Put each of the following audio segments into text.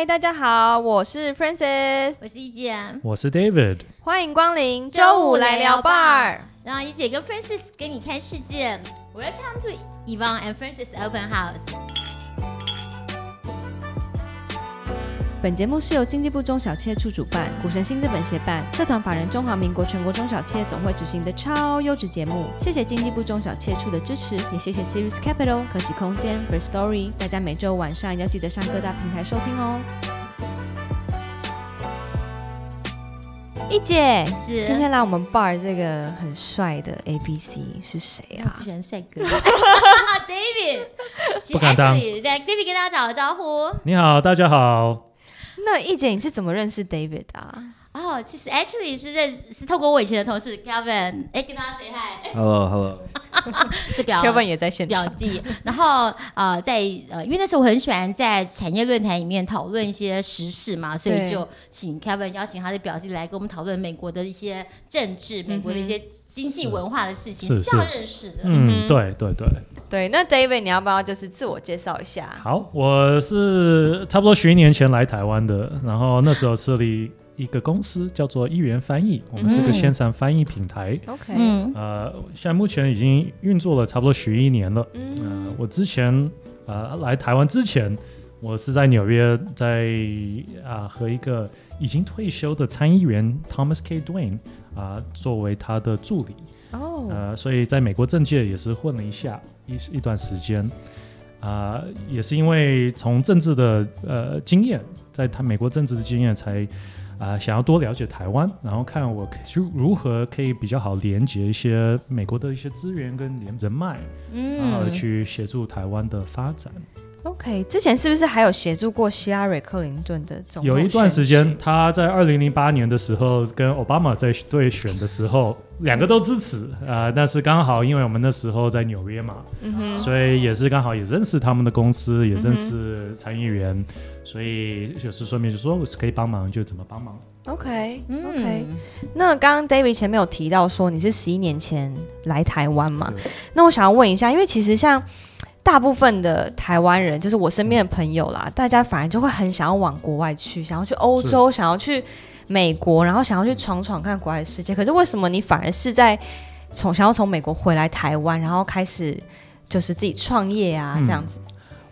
嗨，大家好，我是 Francis，我是一姐，我是 David，欢迎光临周五来聊 bar。让一姐跟 Francis 跟你看世界，Welcome to Yvonne and Francis Open House。本节目是由经济部中小企业处主办，股神新资本协办，社团法人中华民国全国中小企业总会执行的超优质节目。谢谢经济部中小企业处的支持，也谢谢 Series Capital、科技空间、First Story。大家每周晚上要记得上各大平台收听哦。一姐，是今天来我们 bar 这个很帅的 A B C 是谁啊？喜欢帅哥，David。不敢当。对，David 跟大家打个招呼。你好，大家好。那易姐，你是怎么认识 David 啊？哦，其实 actually 是认是透过我以前的同事 Kevin，哎，跟大家 say hi。Hello，Hello。这表 Kevin 也在现场表弟，然后呃，在呃，因为那时候我很喜欢在产业论坛里面讨论一些时事嘛，所以就请 Kevin 邀请他的表弟来跟我们讨论美国的一些政治、美国的一些经济文化的事情，是这样认识的。嗯，对对对。对，那 David，你要不要就是自我介绍一下？好，我是差不多十一年前来台湾的，然后那时候设立一个公司叫做一元翻译，我们是个线上翻译平台。OK，呃，现在目前已经运作了差不多十一年了。嗯，我之前呃来台湾之前，我是在纽约，在啊和一个已经退休的参议员 Thomas K. Dwayne 啊作为他的助理。哦，呃，所以在美国政界也是混了一下一一段时间，啊，也是因为从政治的呃经验，在他美国政治的经验，才啊想要多了解台湾，然后看我如如何可以比较好连接一些美国的一些资源跟连人脉，嗯，然后去协助台湾的发展。OK，之前是不是还有协助过希拉里·克林顿的总统？有一段时间，他在二零零八年的时候跟奥巴马在对选的时候，两个都支持啊。但是刚好因为我们那时候在纽约嘛，所以也是刚好也认识他们的公司，也认识参议员，所以就是顺便就说我是可以帮忙就怎么帮忙。OK，OK。那刚刚 David 前面有提到说你是十一年前来台湾嘛？那我想要问一下，因为其实像。大部分的台湾人，就是我身边的朋友啦，大家反而就会很想要往国外去，想要去欧洲，想要去美国，然后想要去闯闯看国外的世界。可是为什么你反而是在从想要从美国回来台湾，然后开始就是自己创业啊这样子？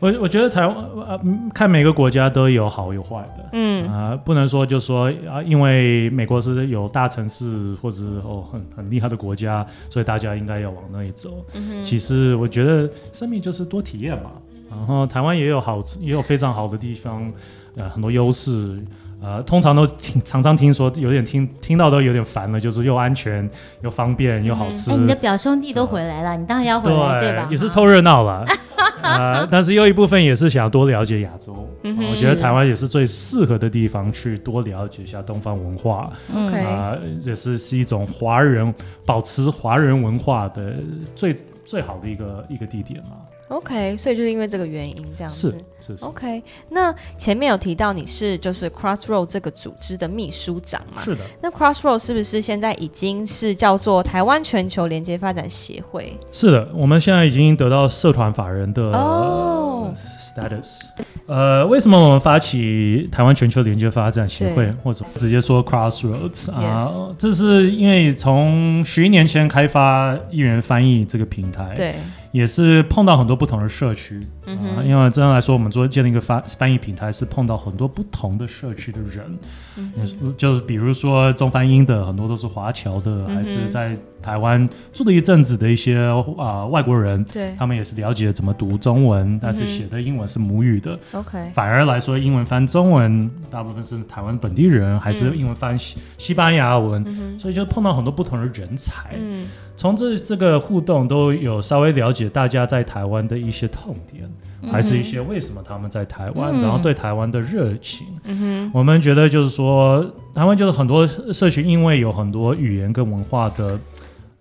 我我觉得台湾呃，看每个国家都有好有坏的，嗯啊，不能说就说啊，因为美国是有大城市或者哦很很厉害的国家，所以大家应该要往那里走。其实我觉得生命就是多体验嘛，然后台湾也有好也有非常好的地方，呃，很多优势。呃，通常都听常常听说，有点听听到都有点烦了，就是又安全又方便又好吃。哎，你的表兄弟都回来了，你当然要回来对吧？也是凑热闹了。啊，但是又一部分也是想要多了解亚洲。我觉得台湾也是最适合的地方去多了解一下东方文化。啊，也是是一种华人保持华人文化的最最好的一个一个地点嘛。OK，所以就是因为这个原因这样子。是是。OK，那前面有提到你是就是 Crossroad 这个组织的秘书长嘛？是的。那 Crossroad 是不是现在已经是叫做台湾全球连接发展协会？是的，我们现在已经得到社团法人的哦 status。呃，为什么我们发起台湾全球连接发展协会，或者直接说 Crossroads 啊？这是因为从十一年前开发一人翻译这个平台。对。也是碰到很多不同的社区，啊，因为这样来说，我们做建立一个翻翻译平台，是碰到很多不同的社区的人，嗯，就是比如说中翻英的很多都是华侨的，还是在台湾住了一阵子的一些啊外国人，对，他们也是了解怎么读中文，但是写的英文是母语的，OK，反而来说，英文翻中文大部分是台湾本地人，还是英文翻西西班牙文，所以就碰到很多不同的人才，嗯。从这这个互动都有稍微了解大家在台湾的一些痛点，还是一些为什么他们在台湾，然后对台湾的热情。嗯我们觉得就是说，台湾就是很多社群，因为有很多语言跟文化的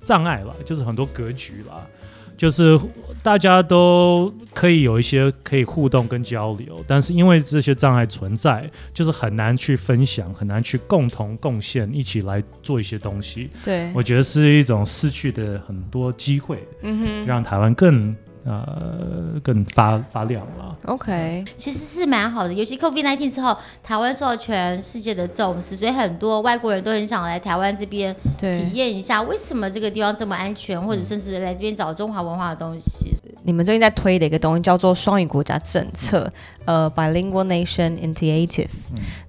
障碍吧，就是很多格局了。就是大家都可以有一些可以互动跟交流，但是因为这些障碍存在，就是很难去分享，很难去共同贡献，一起来做一些东西。对，我觉得是一种失去的很多机会。嗯哼，让台湾更呃更发发亮了。OK，其实是蛮好的，尤其 COVID-19 之后，台湾受到全世界的重视，所以很多外国人都很想来台湾这边体，验一下，为什么这个地方这么安全，或者甚至来这边找中华文化的东西。你们最近在推的一个东西叫做双语国家政策，呃，Bilingual Nation Initiative。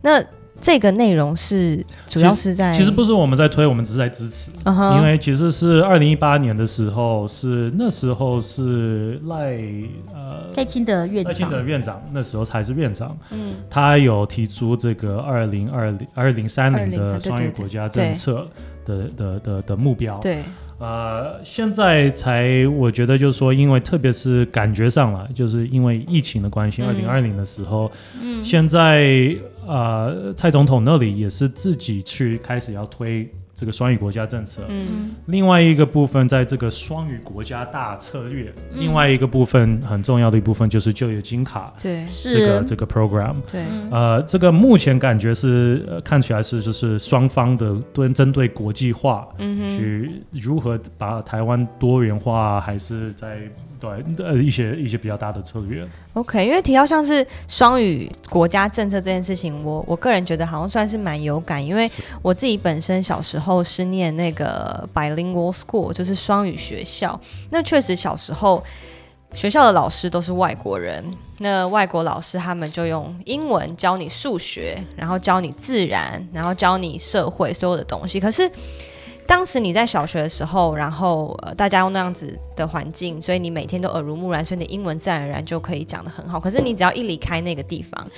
那这个内容是主要是在，其实不是我们在推，我们只是在支持。因为其实是二零一八年的时候，是那时候是赖呃赖清德院赖清长，德院长那时候才是院长，嗯，他有提出这个二零二零二零三零的双语国家政策的的的的目标，对，呃，现在才我觉得就是说，因为特别是感觉上了，就是因为疫情的关系，二零二零的时候，嗯，现在呃蔡总统那里也是自己去开始要推这个双语国家政策，嗯。另外一个部分，在这个双语国家大策略，另外一个部分很重要的一部分就是就业金卡对。这个这个 program。对，呃，这个目前感觉是、呃、看起来是就是双方的对针对国际化，嗯去如何把台湾多元化，还是在对呃一些一些比较大的策略。OK，因为提到像是双语国家政策这件事情，我我个人觉得好像算是蛮有感，因为我自己本身小时候是念那个 bilingual school，就是双语学校。那确实小时候学校的老师都是外国人，那外国老师他们就用英文教你数学，然后教你自然，然后教你社会所有的东西。可是当时你在小学的时候，然后呃大家用那样子的环境，所以你每天都耳濡目染，所以你英文自然而然就可以讲得很好。可是你只要一离开那个地方，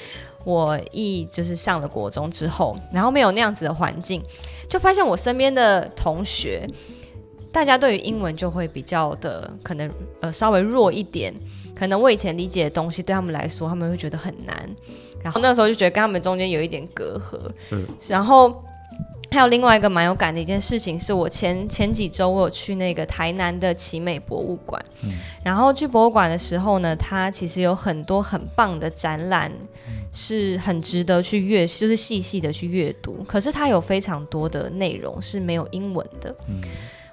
我一就是上了国中之后，然后没有那样子的环境，就发现我身边的同学，大家对于英文就会比较的可能呃稍微弱一点，可能我以前理解的东西对他们来说，他们会觉得很难。然后那时候就觉得跟他们中间有一点隔阂，是然后还有另外一个蛮有感的一件事情，是我前前几周我有去那个台南的奇美博物馆，然后去博物馆的时候呢，它其实有很多很棒的展览，是很值得去阅，就是细细的去阅读。可是它有非常多的内容是没有英文的，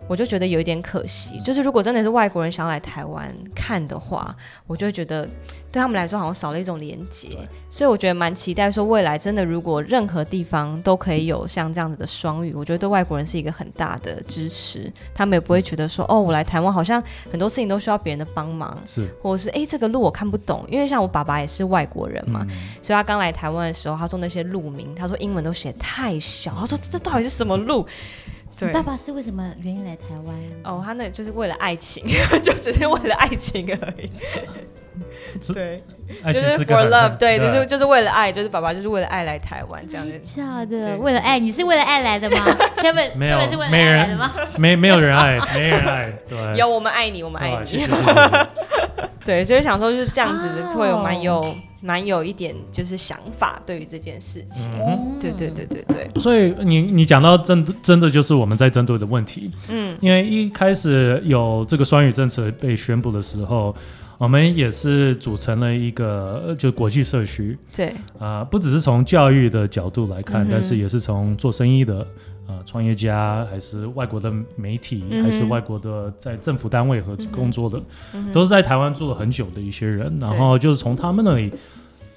我就觉得有一点可惜。就是如果真的是外国人想要来台湾看的话，我就会觉得对他们来说好像少了一种连接。所以我觉得蛮期待说未来真的如果任何地方都可以有像这样子的双语，我觉得对外国人是一个很大的支持。他们也不会觉得说哦，我来台湾好像很多事情都需要别人的帮忙。是，或者是诶，这个路我看不懂，因为像我爸爸也是外国人嘛，所以他刚来台湾的时候，他说那些路名，他说英文都写太小，他说这这到底是什么路？对，爸爸是为什么原因来台湾？哦，他那就是为了爱情，就只是为了爱情而已。这对，就是情是个 for love，对，就是就是为了爱，就是爸爸就是为了爱来台湾这样子。假的，为了爱，你是为了爱来的吗？Kevin，没有 Kevin 是为了没人爱来的吗？没没有人爱，没人爱，对，有我们爱你，我们爱你。对，所以想说就是这样子的，哦。会有蛮有蛮有一点就是想法对于这件事情。嗯对对对对对，所以你你讲到真的真的就是我们在针对的问题，嗯，因为一开始有这个双语政策被宣布的时候，我们也是组成了一个呃就国际社区，对。啊、不只是从教育的角度来看，嗯但是也是从做生意的呃创业家，还是外国的媒体，嗯还是外国的在政府单位和工作的，嗯都是在台湾做了很久的一些人，然后就是从他们那里。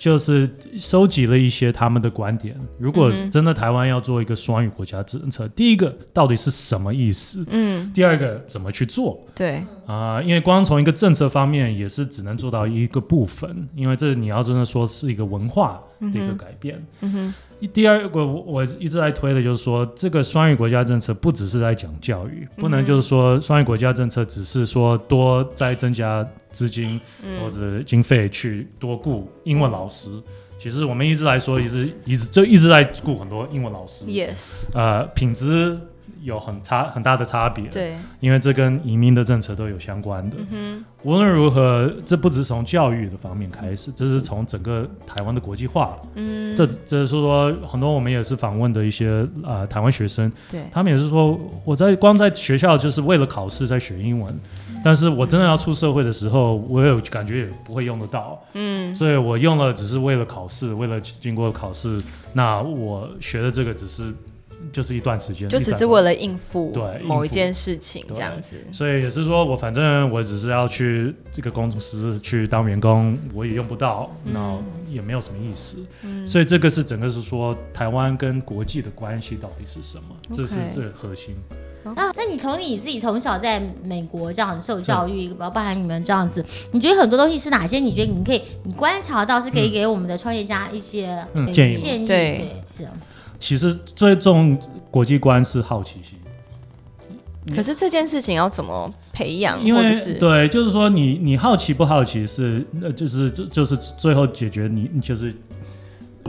就是收集了一些他们的观点。如果真的台湾要做一个双语国家政策，第一个到底是什么意思？嗯，第二个怎么去做？对啊、因为光从一个政策方面也是只能做到一个部分，因为这你要真的说是一个文化的一个改变。嗯哼，第二个我我一直在推的就是说，这个双语国家政策不只是在讲教育，不能就是说双语国家政策只是说多再增加资金或者经费去多雇英文老师。其实我们一直来说，一直一直就一直在雇很多英文老师，，yes，呃，品质有很差很大的差别。对，因为这跟移民的政策都有相关的。嗯无论如何，这不只是从教育的方面开始，这是从整个台湾的国际化。嗯，这这是说很多我们也是访问的一些呃台湾学生，对，他们也是说我在光在学校就是为了考试在学英文，但是我真的要出社会的时候，我有感觉也不会用得到。嗯所以我用了只是为了考试，为了经过考试，那我学的这个只是就是一段时间，就只是为了应付对某一件事情这样子。所以也是说我反正我只是要去这个公司去当员工，我也用不到，那也没有什么意思。所以这个是整个是说台湾跟国际的关系到底是什么，这是最核心。啊，那你从你自己从小在美国这样子受教育，包包含你们这样子，你觉得很多东西是哪些？你觉得你可以你观察到是可以给我们的创业家一些建议？建议对，这样。其实最重国际观是好奇心。可是这件事情要怎么培养？因为对，就是说你你好奇不好奇是，那，就是就就是最后解决你就是。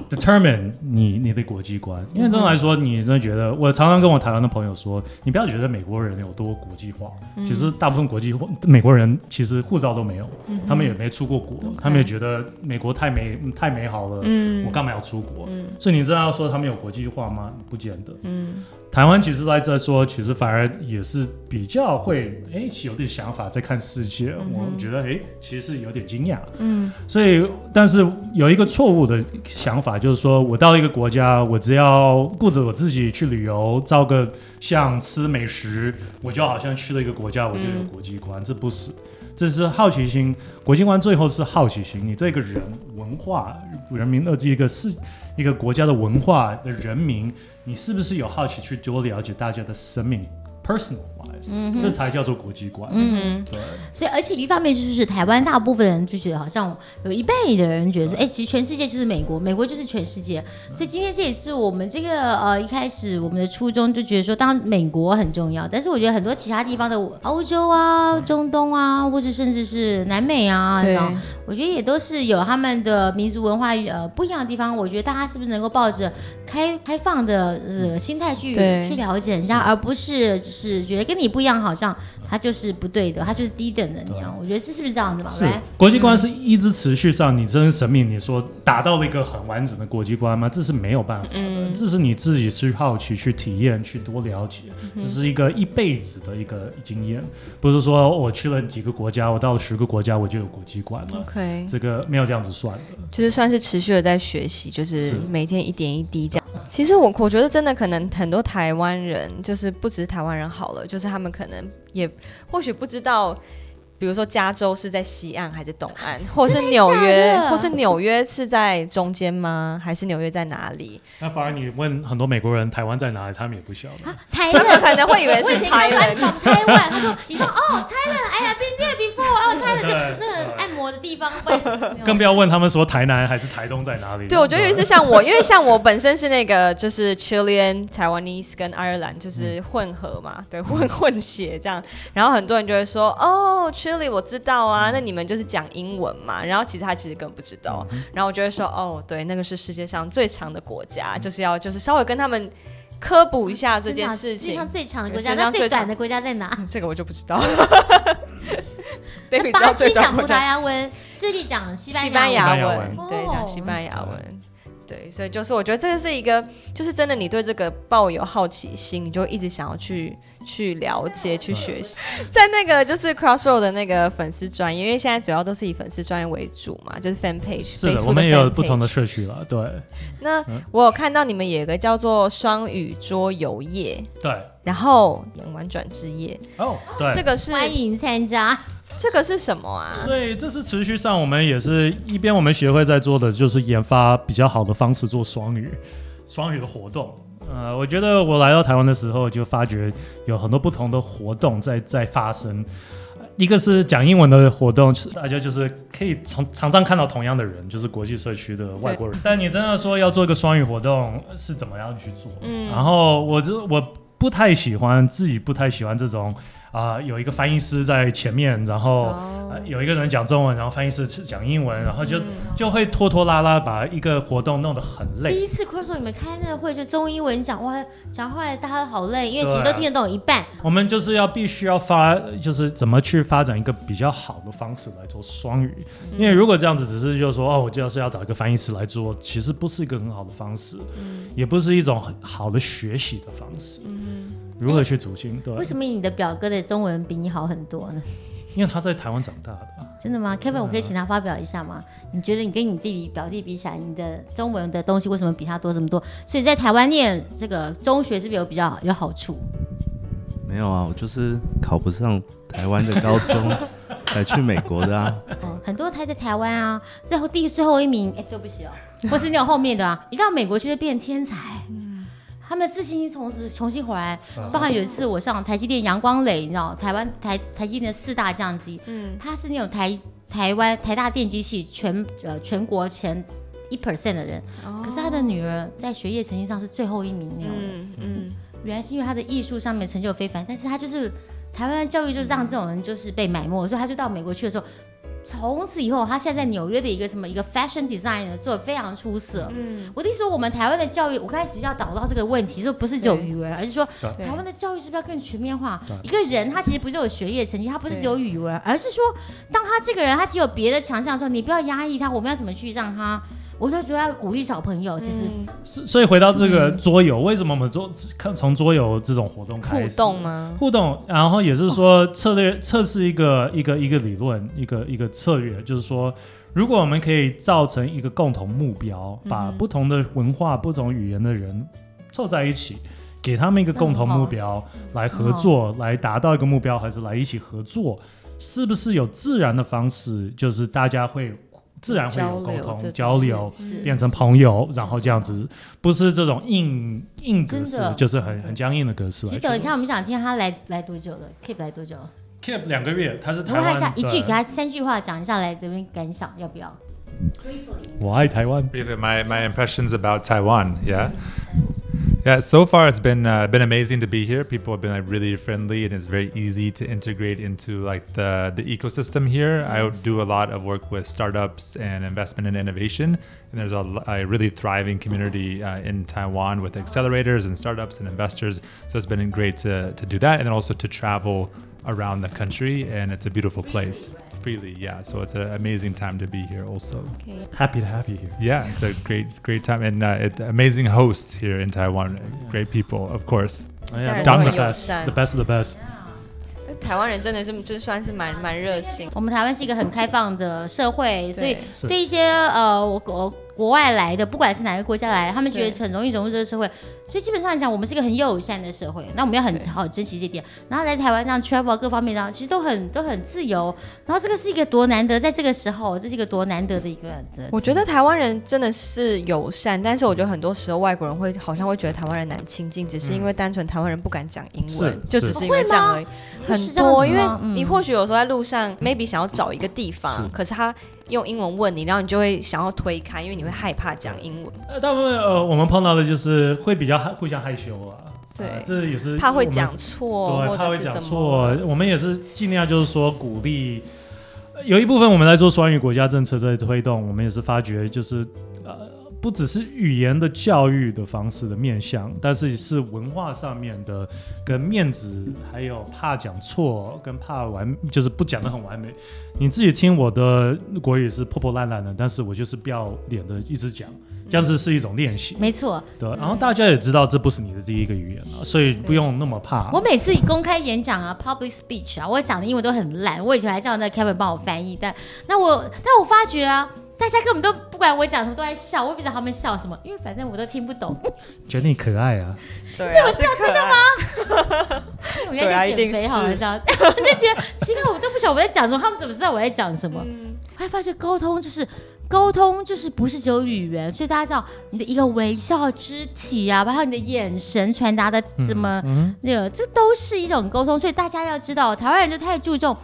Determine 你你的国际观，因为真的来说，你真的觉得，我常常跟我台湾的朋友说，你不要觉得美国人有多国际化，其实大部分国际美国人其实护照都没有，他们也没出过国，他们也觉得美国太美太美好了，我干嘛要出国？所以你知道说他们有国际化吗？不见得。台湾其实在这说，其实反而也是比较会，哎，有点想法在看世界。我觉得，哎，其实是有点惊讶。嗯，所以，但是有一个错误的想法，就是说我到一个国家，我只要顾着我自己去旅游，照个相，吃美食，我就好像去了一个国家，我就有国际观。这不是，这是好奇心。国际观最后是好奇心。你对一个人文化、人民的这一个是一个国家的文化的人民。你是不是有好奇去多了解大家的生命？Personal。wise，、嗯，这才叫做国际观。嗯，对。所以，而且一方面就是台湾大部分人就觉得，好像有一半的人觉得说，哎，其实全世界就是美国，美国就是全世界。所以今天这也是我们这个呃一开始我们的初衷，就觉得说，当然美国很重要，但是我觉得很多其他地方的欧洲啊、中东啊，或是甚至是南美啊，对，我觉得也都是有他们的民族文化呃不一样的地方。我觉得大家是不是能够抱着开开放的呃心态去去了解一下，而不是只是觉得跟你。不一样，好像他就是不对的，他就是低等的那样。我觉得这是不是这样子嘛？是国际观是一直持续上，你真神秘，你说达到了一个很完整的国际观吗？这是没有办法的，这是你自己去好奇、去体验、去多了解，这是一个一辈子的一个经验，不是说我去了几个国家，我到了十个国家我就有国际观了。OK，这个没有这样子算的，就是算是持续的在学习，就是每天一点一滴这样。其实我我觉得真的可能很多台湾人，就是不只是台湾人好了，就是他们可能也或许不知道。比如说加州是在西岸还是东岸，或是纽约，或是纽约是在中间吗？还是纽约在哪里？那反而你问很多美国人台湾在哪里，他们也不晓得。台湾可能会以为是 台湾，台湾。他说：“你说哦，台湾，哎呀，been there before，哦，台湾就那地方。”更不要问他们说台南还是台东在哪里。对，我觉得是像我，因为像我本身是那个就是 Chilean、Taiwanese 跟爱尔兰就是混合嘛，对，混混血这样。然后很多人就会说：“哦，，Chile。”我知道啊，那你们就是讲英文嘛，然后其实他其实根本不知道，然后我就会说，哦，对，那个是世界上最长的国家，就是要就是稍微跟他们科普一下这件事情。世界上最长的国家，那最短的国家在哪？这个我就不知道了。巴西讲葡萄牙文，智利讲西班牙文，对，讲西班牙文。对，所以就是我觉得这个是一个，就是真的，你对这个抱有好奇心，你就一直想要去去了解、去学习。在那个就是 Crossroad 的那个粉丝专业，因为现在主要都是以粉丝专业为主嘛，就是 Fan Page。是的，我们也有不同的社区了。对。那我有看到你们有一个叫做双语桌游夜，对。然后演玩转之夜，哦，对，这个是欢迎参加。这个是什么啊？所以这是持续上，我们也是一边我们协会在做的，就是研发比较好的方式做双语，双语的活动。呃，我觉得我来到台湾的时候，就发觉有很多不同的活动在在发生。一个是讲英文的活动是，大家就是可以从常常看到同样的人，就是国际社区的外国人。但你真的说要做一个双语活动，是怎么样去做？嗯，然后我就我不太喜欢，自己不太喜欢这种。啊，有一个翻译师在前面，然后有一个人讲中文，然后翻译师讲英文，然后就就会拖拖拉拉，把一个活动弄得很累。第一次 cross 你们开那个会，就中英文讲，哇，讲后来大家都好累，因为其实都听得懂一半。我们就是要必须要发，就是怎么去发展一个比较好的方式来做双语，因为如果这样子只是就是说哦，我就是要找一个翻译师来做，其实不是一个很好的方式，也不是一种很好的学习的方式。如何去组经？对，为什么你的表哥的中文比你好很多呢？因为他在台湾长大的。真的吗？Kevin，我可以请他发表一下吗？你觉得你跟你弟弟表弟比起来，你的中文的东西为什么比他多这么多？所以在台湾念这个中学是不是有比较有好处？没有啊，我就是考不上台湾的高中，才去美国的啊。哦，很多他在台湾啊，最后第最后一名，哎，对不起哦，或是你有后面的啊，一到美国去就变天才。他们自信心从此重新回来，包括有一次我上台积电阳光磊，你知道台湾台台积电的四大将机，嗯，他是那种台台湾台大电机系全呃全国前一 percent 的人，可是他的女儿在学业成绩上是最后一名那种，嗯嗯，原来是因为他的艺术上面成就非凡，但是他就是台湾的教育就让这种人就是被埋没，所以他就到美国去的时候。从此以后，他现在在纽约的一个什么一个 fashion designer 做的非常出色。嗯，我的意思说，我们台湾的教育，我开始要导到这个问题，说不是只有语文，而是说台湾的教育是不是要更全面化？一个人他其实不是有学业成绩，他不是只有语文，而是说，当他这个人他其实有别的强项的时候，你不要压抑他，我们要怎么去让他？我就主要鼓励小朋友，其实是所以回到这个桌游，为什么我们桌看从桌游这种活动开始互动吗？互动，然后也是说策略测试一个一个一个理论，一个一个策略，就是说，如果我们可以造成一个共同目标，把不同的文化、不同语言的人凑在一起，给他们一个共同目标来合作，来达到一个目标，还是来一起合作，是不是有自然的方式，就是大家会。自然会有沟通交流，变成朋友，然后这样子，不是这种硬硬格式，就是很很僵硬的格式。其实等一下，我们想听他来来多久了？Keep 来多久？Keep 两个月，他是台湾。一下一句，给他三句话讲一下来这边感想，要不要？我爱台湾。My my impressions about Taiwan, yeah. Yeah, so far it's been uh, been amazing to be here. People have been like really friendly, and it's very easy to integrate into like the the ecosystem here. I do a lot of work with startups and investment and innovation, and there's a, a really thriving community uh, in Taiwan with accelerators and startups and investors. So it's been great to to do that, and then also to travel around the country, and it's a beautiful place freely. Yeah, so it's an amazing time to be here. Also, okay. happy to have you here. Yeah, it's a great great time, and uh, it, amazing hosts here in Taiwan. Great people, of course. Yeah, the best, the best of the best. 台湾人真的是就算是蛮蛮热情。我们台湾是一个很开放的社会，所以对一些呃我我 国外来的，不管是哪个国家来，他们觉得很容易融入这个社会。所以基本上来讲，我们是一个很友善的社会，那我们要很好珍惜这点。然后来台湾这样 travel 各方面上，其实都很都很自由。然后这个是一个多难得，在这个时候，这是一个多难得的一个。我觉得台湾人真的是友善，但是我觉得很多时候外国人会好像会觉得台湾人难亲近，只是因为单纯台湾人不敢讲英文，就只是因为这样而已。很多，因为你或许有时候在路上，maybe 想要找一个地方，可是他。用英文问你，然后你就会想要推开，因为你会害怕讲英文。呃，大部分呃，我们碰到的就是会比较害互相害羞啊。对，这也是怕会讲错，对，怕会讲错。我们也是尽量就是说鼓励。有一部分我们在做双语国家政策在推动，我们也是发觉就是呃。不只是语言的教育的方式的面向，但是是文化上面的，跟面子，还有怕讲错，跟怕完就是不讲的很完美。你自己听我的国语是破破烂烂的，但是我就是不要脸的一直讲，这样子是一种练习。没错，对。然后大家也知道这不是你的第一个语言了，所以不用那么怕。我每次公开演讲啊，public speech 啊，我讲的英文都很烂，我以前还叫那 Kevin 帮我翻译，但那我但我发觉啊。大家根本都不管我讲什么，都在笑。我也不知道他们笑什么，因为反正我都听不懂。觉得你可爱啊？对，这么笑真的吗？我要在减肥，好像 我就觉得奇怪，我都不晓得我在讲什么，他们怎么知道我在讲什么？后来发觉沟通就是沟通，就是不是只有语言，所以大家知道你的一个微笑、肢体啊，包括你的眼神传达的怎么那个，这都是一种沟通。所以大家要知道，台湾人就太注重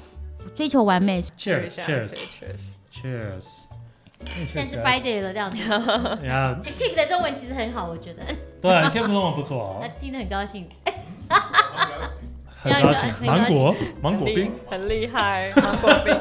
追求完美。Cheers，Cheers，Cheers，Cheers。现在是 Friday 了，这样子。Keep 的中文其实很好，我觉得。对，Keep 中文不错哦。他听得很高兴。很高兴，芒果芒果冰很厉害，芒果冰。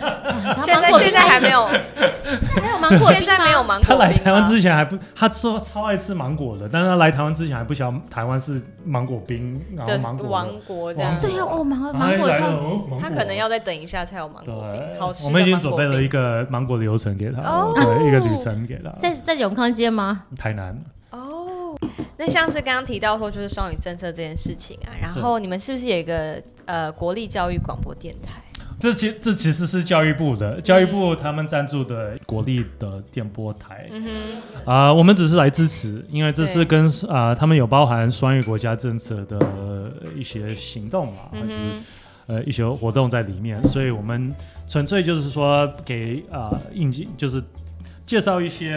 现在现在还没有，还有芒果现在没有芒果。他来台湾之前还不，他说超爱吃芒果的，但是他来台湾之前还不晓得台湾是芒果冰，然后芒果王国这样。对啊，哦，芒芒果超，他可能要再等一下才有芒果冰。好吃。我们已经准备了一个芒果流程给他，对，一个旅程给他。在在永康街吗？台南。那像是刚刚提到说，就是双语政策这件事情啊，然后你们是不是有一个呃国立教育广播电台？这其这其实是教育部的，教育部他们赞助的国立的电波台。啊、我们只是来支持，因为这是跟啊、他们有包含双语国家政策的一些行动嘛，还是呃一些活动在里面，所以我们纯粹就是说给啊、应急，就是介绍一些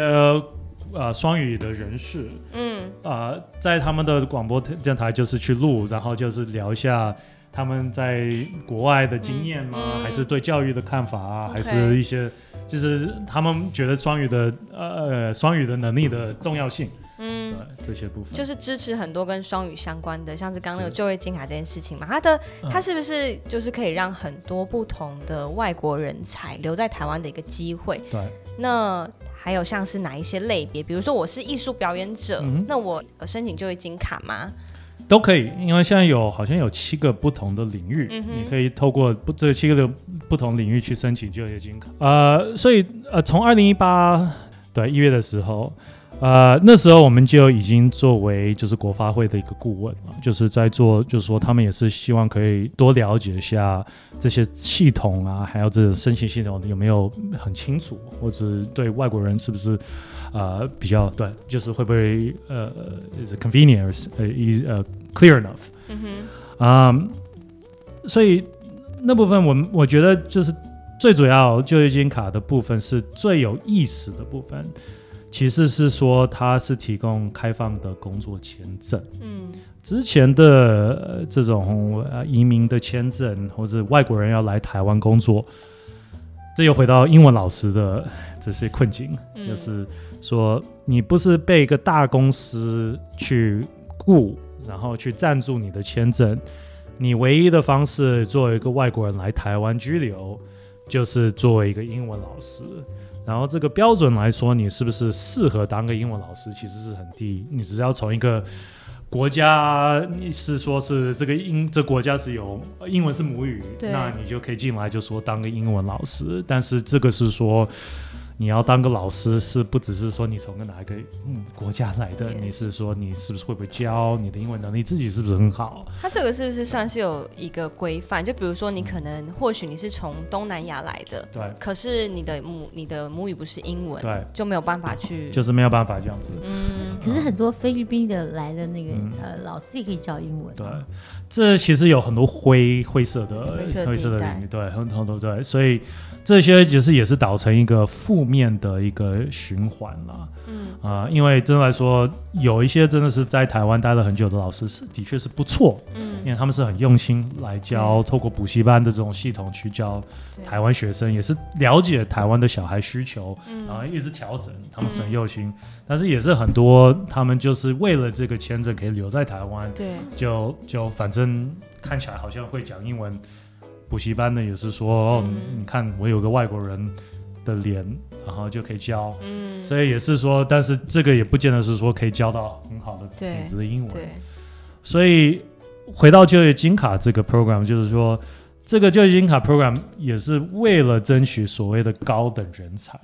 呃双语的人士，嗯，啊，在他们的广播电台就是去录，然后就是聊一下他们在国外的经验吗？嗯嗯。还是对教育的看法啊还是一些就是他们觉得双语的呃呃双语的能力的重要性，这些部分。就是支持很多跟双语相关的，像是刚刚那个就业金卡这件事情嘛，它的嗯它是不是就是可以让很多不同的外国人才留在台湾的一个机会？对，那还有像是哪一些类别？比如说我是艺术表演者，嗯那我呃申请就业金卡吗？都可以，因为现在有好像有七个不同的领域，嗯你可以透过不这七个的不同领域去申请就业金卡。呃，所以呃，从二零一八对一月的时候，呃，那时候我们就已经作为就是国发会的一个顾问了，就是在做，就是说他们也是希望可以多了解一下这些系统啊，还有这个申请系统有没有很清楚，或者对外国人是不是呃比较对，就是会不会呃 is it convenient 呃 is 呃 clear enough 嗯哼，啊、所以那部分我们我觉得就是最主要就业金卡的部分是最有意思的部分，其实是说他是提供开放的工作签证。嗯之前的、呃这种呃移民的签证，或者外国人要来台湾工作，这又回到英文老师的这些困境，嗯就是说你不是被一个大公司去雇，然后去赞助你的签证，你唯一的方式作为一个外国人来台湾居留，就是作为一个英文老师。然后这个标准来说，你是不是适合当个英文老师，其实是很低。你只是要从一个国家，你是说是这个英这国家是有呃英文是母语，那你就可以进来就说当个英文老师。但是这个是说。你要当个老师，是不只是说你从个哪一个嗯国家来的你是说你是不是会不会教，你的英文能力自己是不是很好？他这个是不是算是有一个规范？就比如说你可能或许你是从东南亚来的，对。可是你的母你的母语不是英文，对，就没有办法去，就是没有办法这样子。嗯。可是很多菲律宾的来的那个、嗯。呃老师也可以教英文，对，这其实有很多灰灰色的灰色地带。领域，对，很很多对，所以这些就是也是导成一个负面的一个循环了。嗯。啊、因为真的来说，有一些真的是在台湾待了很久的老师是的确是不错，嗯。因嗯为他们是很用心来教，透过补习班的这种系统去教台湾学生，也是了解台湾的小孩需求，嗯。然后一直调整，他们是很用心，但是也是很多他们就是为了这个签证可以留在台湾，对，就就反正看起来好像会讲英文，补习班的也是说，你看我有个外国人的脸，然后就可以教，嗯。所以也是说，但是这个也不见得是说可以教到很好的品质的英文，对，所以回到就业金卡这个 program，就是说。这个就业金卡 program 也是为了争取所谓的高等人才，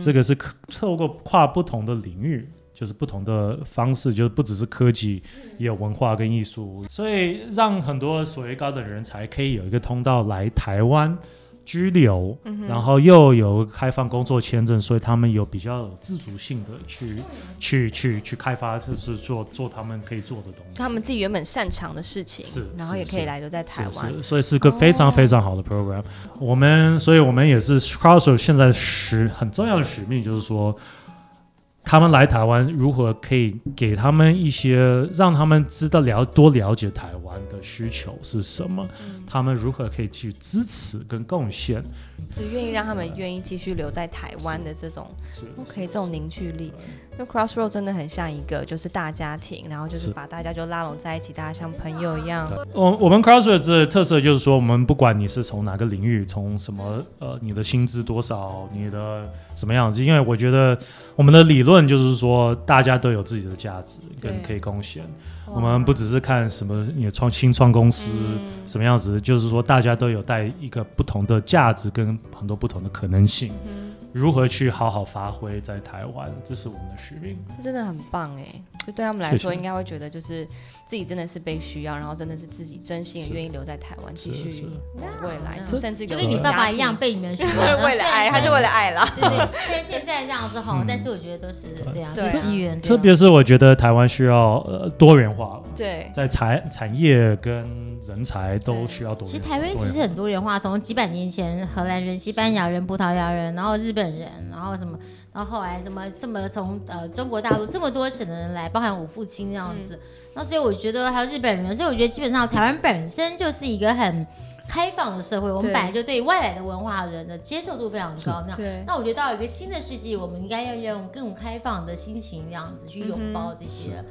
这个是可透过跨不同的领域，就是不同的方式，就是不只是科技，也有文化跟艺术，所以让很多所谓高等人才可以有一个通道来台湾居留，嗯然后又有开放工作签证，所以他们有比较有自主性的去去去去开发，就是做做他们可以做的东西。他们自己原本擅长的事情，是然后也可以来留在台湾，所以是个非常非常好的 program。我们，所以我们也是 Crossroad 现在使很重要的使命，就是说，他们来台湾如何可以给他们一些，让他们知道了多了解台湾的需求是什么，嗯他们如何可以去支持跟贡献。是愿意让他们愿意继续留在台湾的这种是 OK 这种凝聚力。那 Crossroad 真的很像一个就是大家庭，然后就是是。把大家就拉拢在一起，大家像朋友一样。我我们 Crossroad 的特色就是说，我们不管你是从哪个领域，从什么呃，你的薪资多少，你的什么样子，因为我觉得我们的理论就是说，大家都有自己的价值跟可以贡献。我们不只是看什么你的创新创公司、嗯。什么样子，就是说大家都有带一个不同的价值跟很多不同的可能性，嗯，如何去好好发挥在台湾，这是我们的使命。这真的很棒哎。就对他们来谢说，谢应该会觉得就是自己真的是被需要，然后真的是自己真心愿意留在台湾，继是续未来，甚至就跟你爸爸一样被你们需要，为了爱，他是为了爱啦。对 对，虽然现在这样子好，但是我觉得都是对啊，机缘。特别是我觉得台湾需要呃多元化，对，在产产业跟人才都需要多。其实台湾其实很多元化，从几百年前荷兰人、西班牙人、葡萄牙人，然后日本人，然后什么，然后后来什么这么从呃中国大陆这么多省的人来，包含我父亲这样子。那所以我觉得还有日本人，所以我觉得基本上台湾本身就是一个很开放的社会，我们本来就对外来的文化人的接受度非常高。那样对，那我觉得到了一个新的世纪，我们应该要用更开放的心情，这样子去拥抱这些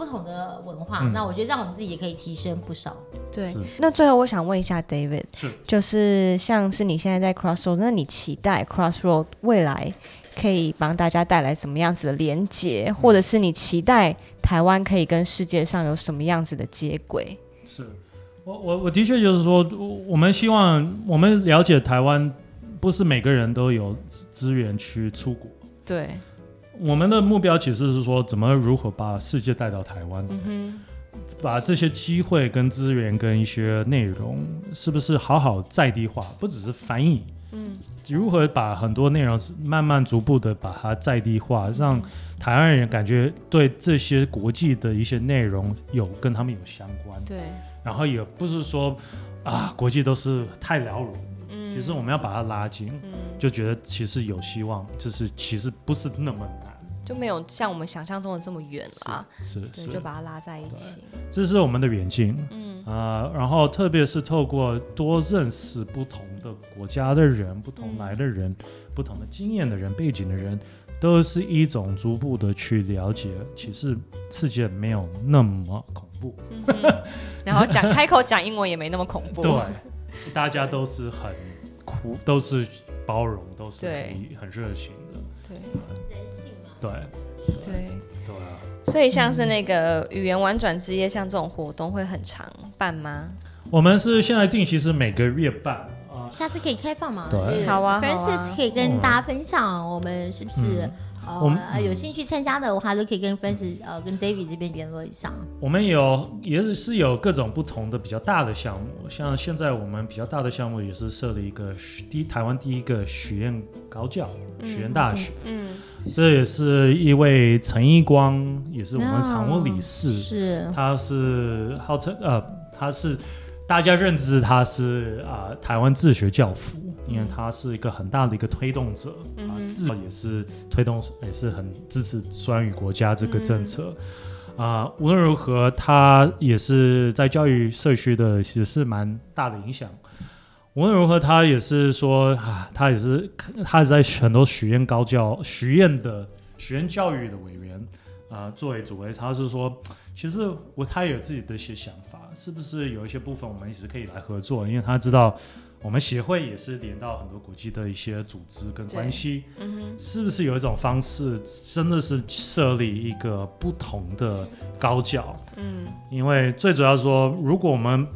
不同的文化。嗯那我觉得让我们自己也可以提升不少。对，那最后我想问一下 David，是就是像是你现在在 Crossroad，那你期待 Crossroad 未来可以帮大家带来什么样子的连接，或者是你期待台湾可以跟世界上有什么样子的接轨？是我我我的确就是说，我我们希望我们了解台湾，不是每个人都有资资源去出国。对，我们的目标其实是说，怎么如何把世界带到台湾，嗯把这些机会跟资源跟一些内容，是不是好好在地化，不只是翻译。嗯，如何把很多内容是慢慢逐步的把它在地化，让台湾人感觉对这些国际的一些内容有跟他们有相关，对，然后也不是说啊国际都是太了如，嗯其实我们要把它拉近，嗯，就觉得其实有希望，就是其实不是那么难，就没有像我们想象中的这么远啦。是对，是就，把它拉在一起。这是我们的远近。嗯啊、然后特别是透过多认识不同的国家的人、不同来的人、不同的经验的人、背景的人，都是一种逐步的去了解，其实世界没有那么恐怖。嗯然后讲开口讲英文也没那么恐怖。对，大家都是很苦，都是包容，都是很很热情的。对人性嘛，对对。对啊，所以像是那个语言婉转之夜，像这种活动会很长办吗？我们是现在定期是每个月办啊、下次可以开放吗？对好啊好啊 Francis 可以跟大家分享，我们是不是我们呃有兴趣参加的话，都可以跟 Francis 呃跟 David 这边联络一下。我们有也是有各种不同的比较大的项目，像现在我们比较大的项目也是设了一个第台湾第一个许愿高教许愿大学，嗯，这也是一位陈一光，也是我们常务理事，是。他是号称呃他是大家认知他是啊、台湾自学教父，因为他是一个很大的一个推动者，啊至少也是推动也是很支持双语国家这个政策。啊、无论如何，他也是在教育社区的也是蛮大的影响。无论如何，他也是说啊，他也是他也在很多许愿高教、许愿的许愿教育的委员啊、作为主委，他是说，其实我他也有自己的一些想法，是不是有一些部分我们也是可以来合作？因为他知道我们协会也是连到很多国际的一些组织跟关系，是不是有一种方式，真的是设立一个不同的高教？嗯，因为最主要说，如果我们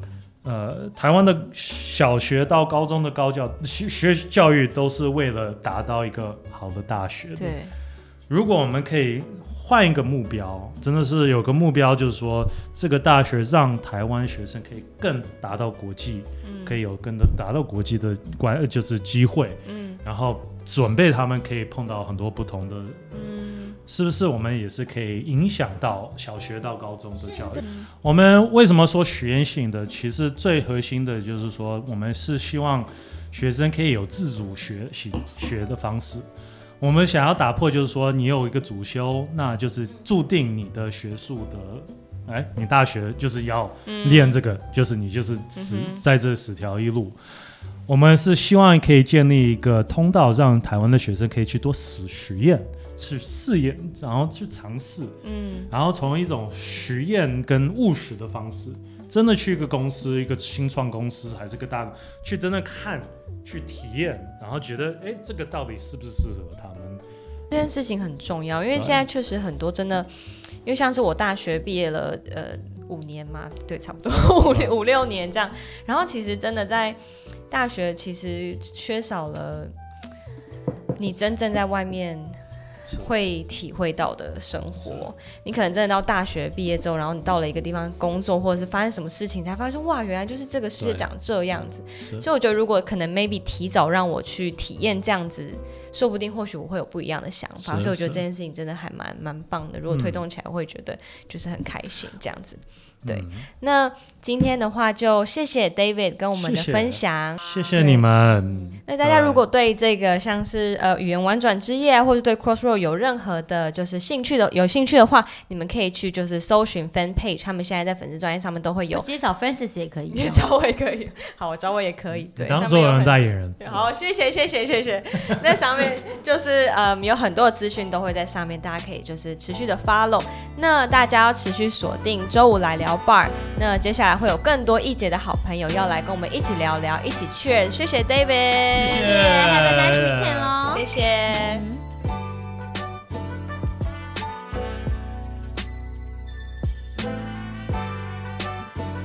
呃台湾的小学到高中的高教学学教育都是为了达到一个好的大学的，对，如果我们可以换一个目标，真的是有个目标，就是说这个大学让台湾学生可以更达到国际，可以有更的达到国际的关，呃就是机会，嗯然后准备他们可以碰到很多不同的，嗯是不是？我们也是可以影响到小学到高中的教育。我们为什么说实验性的？其实最核心的就是说，我们是希望学生可以有自主学习学的方式。我们想要打破，就是说你有一个主修，那就是注定你的学术的，哎，你大学就是要练这个，就是你就是死、在这死条一路。我们是希望可以建立一个通道，让台湾的学生可以去多实实验、去试验，然后去尝试，嗯。然后从一种实验跟务实的方式，真的去一个公司，一个新创公司还是个大，去真的看、去体验，然后觉得，哎，这个到底适不是适合他们？这件事情很重要，因为对现在确实很多真的，因为像是我大学毕业了，呃，五年嘛，对，差不多五六五六年这样。然后其实真的在大学，其实缺少了你真正在外面会体会到的生活。你可能真的到大学毕业之后，然后你到了一个地方工作，或者是发生什么事情，才发现说哇，原来就是这个世界长这样子。所以我觉得，如果可能，maybe 提早让我去体验这样子，说不定或许我会有不一样的想法。所以我觉得这件事情真的还蛮蛮棒的。如果推嗯动起来，我会觉得就是很开心这样子。对嗯那今天的话，就谢谢 David 跟我们的分享。谢谢你们。那大家如果对这个像是呃语言婉转之夜啊，或者对 Crossroad 有任何的就是兴趣的有兴趣的话，你们可以去就是搜寻 Fan Page，他们现在在粉丝专业上面都会有。直接找 Francis 也可以。你找我也可以，好，我找我也可以。对，当做人代言人，好，谢谢谢谢谢谢。那上面就是呃有很多的资讯都会在上面，大家可以就是持续的 follow。那大家要持续锁定周五来聊 bar。那接下来会有更多一姐的好朋友要来跟我们一起聊聊，一起 cheers。谢谢 David，谢谢，Have a nice weekend 喽。